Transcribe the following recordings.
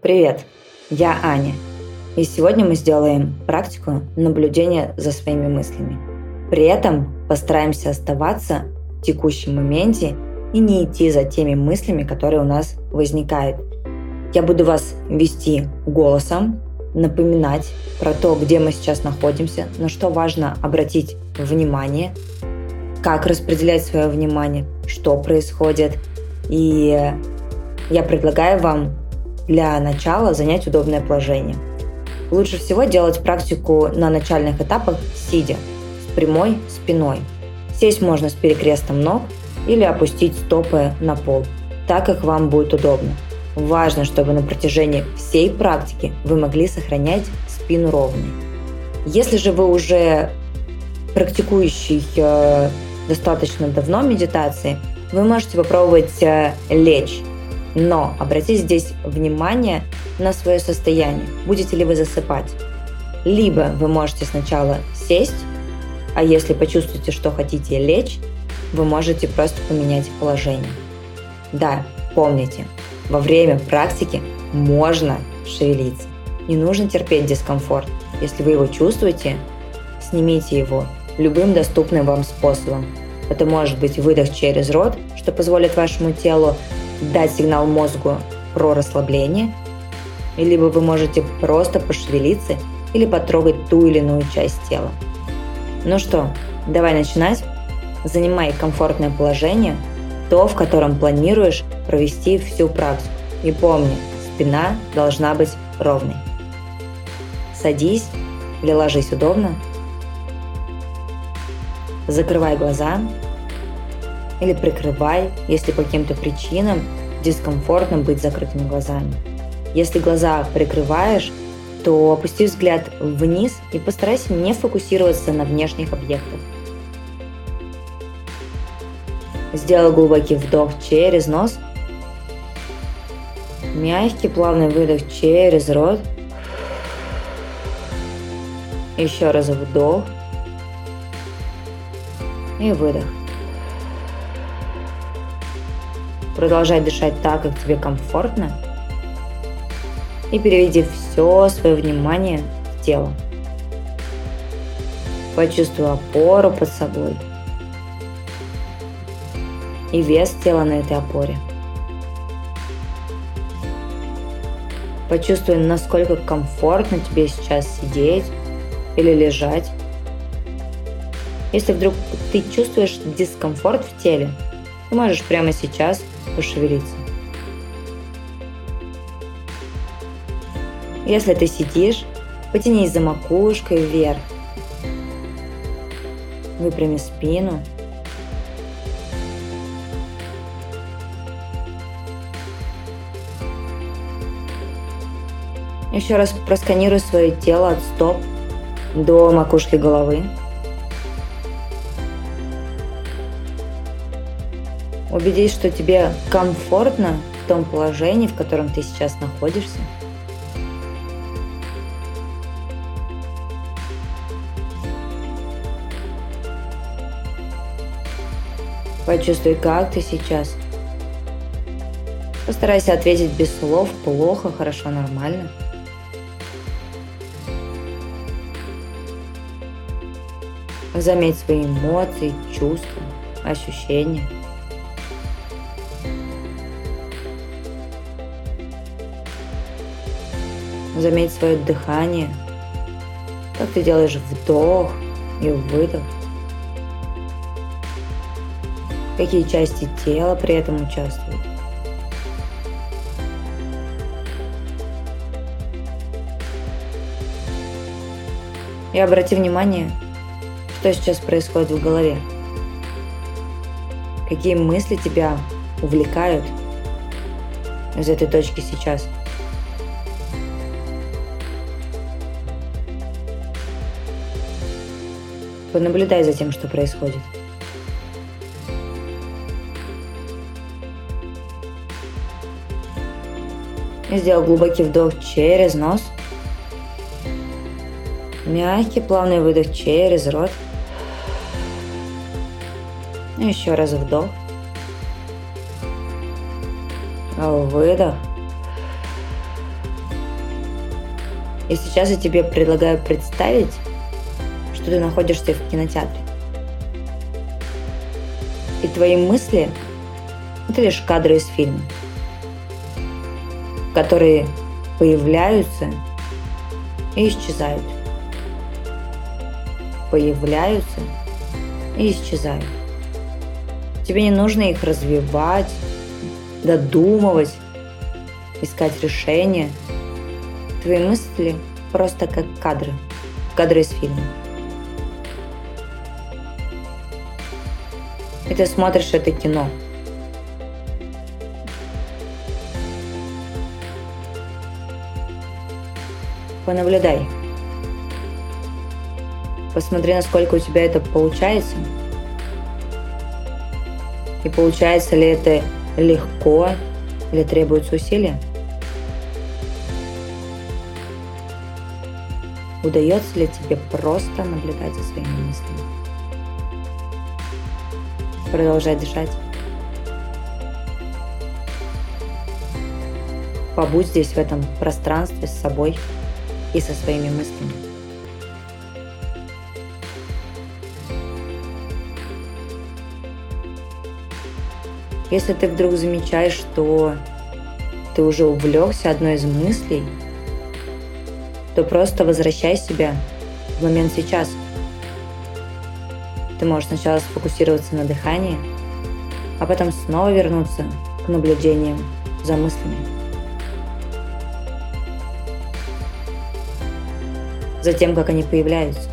Привет, я Аня. И сегодня мы сделаем практику наблюдения за своими мыслями. При этом постараемся оставаться в текущем моменте и не идти за теми мыслями, которые у нас возникают. Я буду вас вести голосом, напоминать про то, где мы сейчас находимся, на что важно обратить внимание, как распределять свое внимание, что происходит. И я предлагаю вам для начала занять удобное положение. Лучше всего делать практику на начальных этапах сидя, с прямой спиной. Сесть можно с перекрестом ног или опустить стопы на пол, так как вам будет удобно. Важно, чтобы на протяжении всей практики вы могли сохранять спину ровной. Если же вы уже практикующий э, достаточно давно медитации, вы можете попробовать э, лечь но обратите здесь внимание на свое состояние. Будете ли вы засыпать? Либо вы можете сначала сесть, а если почувствуете, что хотите лечь, вы можете просто поменять положение. Да, помните, во время практики можно шевелиться. Не нужно терпеть дискомфорт. Если вы его чувствуете, снимите его любым доступным вам способом. Это может быть выдох через рот, что позволит вашему телу дать сигнал мозгу про расслабление, либо вы можете просто пошевелиться или потрогать ту или иную часть тела. Ну что, давай начинать. Занимай комфортное положение, то, в котором планируешь провести всю практику. И помни, спина должна быть ровной. Садись или ложись удобно. Закрывай глаза или прикрывай, если по каким-то причинам дискомфортно быть закрытыми глазами. Если глаза прикрываешь, то опусти взгляд вниз и постарайся не фокусироваться на внешних объектах. Сделай глубокий вдох через нос. Мягкий плавный выдох через рот. Еще раз вдох и выдох. Продолжай дышать так, как тебе комфортно. И переведи все свое внимание в тело. Почувствуй опору под собой. И вес тела на этой опоре. Почувствуй, насколько комфортно тебе сейчас сидеть или лежать. Если вдруг ты чувствуешь дискомфорт в теле, ты можешь прямо сейчас пошевелиться. Если ты сидишь, потянись за макушкой вверх. Выпрями спину. Еще раз просканируй свое тело от стоп до макушки головы. Убедись, что тебе комфортно в том положении, в котором ты сейчас находишься. Почувствуй, как ты сейчас. Постарайся ответить без слов, плохо, хорошо, нормально. Заметь свои эмоции, чувства, ощущения – Заметь свое дыхание. Как ты делаешь вдох и выдох. Какие части тела при этом участвуют. И обрати внимание, что сейчас происходит в голове. Какие мысли тебя увлекают из этой точки сейчас – Понаблюдай за тем, что происходит. Сделал глубокий вдох через нос. Мягкий плавный выдох через рот. Еще раз вдох. Выдох. И сейчас я тебе предлагаю представить, что ты находишься в кинотеатре. И твои мысли – это лишь кадры из фильма, которые появляются и исчезают. Появляются и исчезают. Тебе не нужно их развивать, додумывать, искать решения. Твои мысли просто как кадры, кадры из фильма. И ты смотришь это кино. Понаблюдай. Посмотри, насколько у тебя это получается. И получается ли это легко или требуется усилия? Удается ли тебе просто наблюдать за своими мыслями? Продолжай дышать. Побудь здесь, в этом пространстве с собой и со своими мыслями. Если ты вдруг замечаешь, что ты уже увлекся одной из мыслей, то просто возвращай себя в момент сейчас. Ты можешь сначала сфокусироваться на дыхании, а потом снова вернуться к наблюдениям за мыслями. Затем, как они появляются.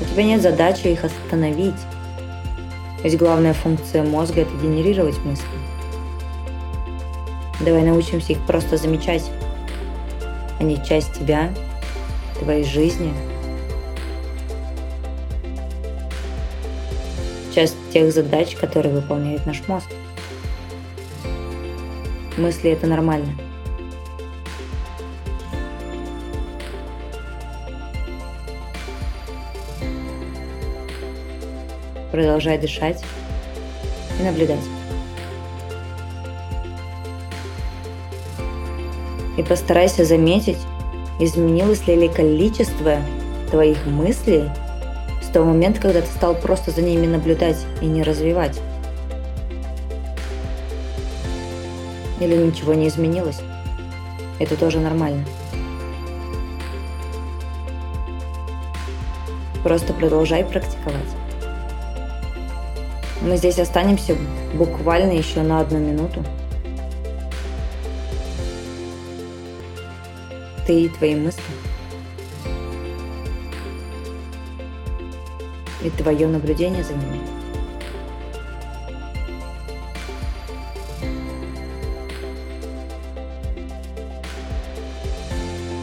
У тебя нет задачи их остановить, ведь главная функция мозга – это генерировать мысли. Давай научимся их просто замечать. Они часть тебя, твоей жизни, часть тех задач, которые выполняет наш мозг. Мысли – это нормально. Продолжай дышать и наблюдать. И постарайся заметить, изменилось ли количество твоих мыслей с того момента, когда ты стал просто за ними наблюдать и не развивать. Или ничего не изменилось. Это тоже нормально. Просто продолжай практиковать. Мы здесь останемся буквально еще на одну минуту. Ты и твои мысли. И твое наблюдение за ними.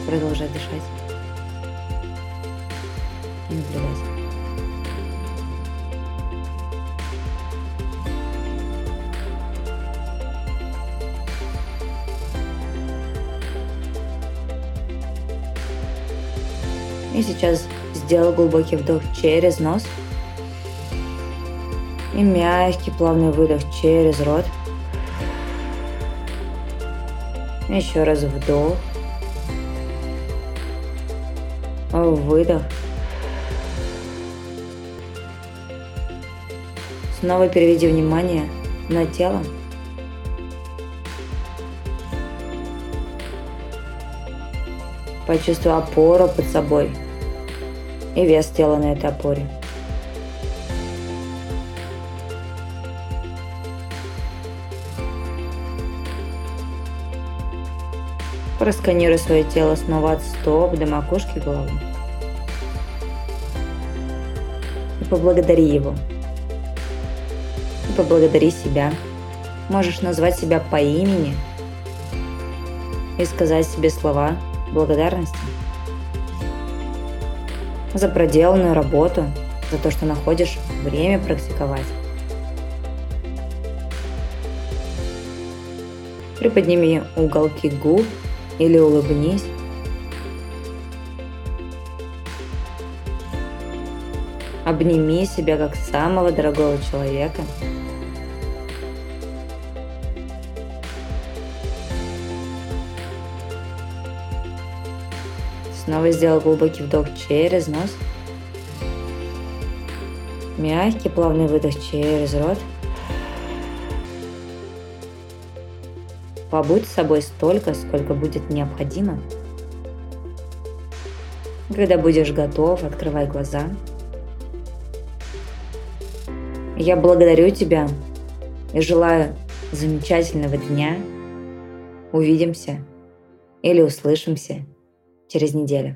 Продолжай дышать и наблюдать. И сейчас сделай глубокий вдох через нос. И мягкий плавный выдох через рот. Еще раз вдох. Выдох. Снова переведи внимание на тело. Почувствуй опору под собой и вес тела на этой опоре. Просканируй свое тело снова от стоп до макушки головы. И поблагодари его. И поблагодари себя. Можешь назвать себя по имени и сказать себе слова – благодарности за проделанную работу, за то, что находишь время практиковать. Приподними уголки губ или улыбнись. Обними себя как самого дорогого человека – Снова сделай глубокий вдох через нос. Мягкий плавный выдох через рот. Побудь с собой столько, сколько будет необходимо. Когда будешь готов, открывай глаза. Я благодарю тебя и желаю замечательного дня. Увидимся или услышимся через неделю.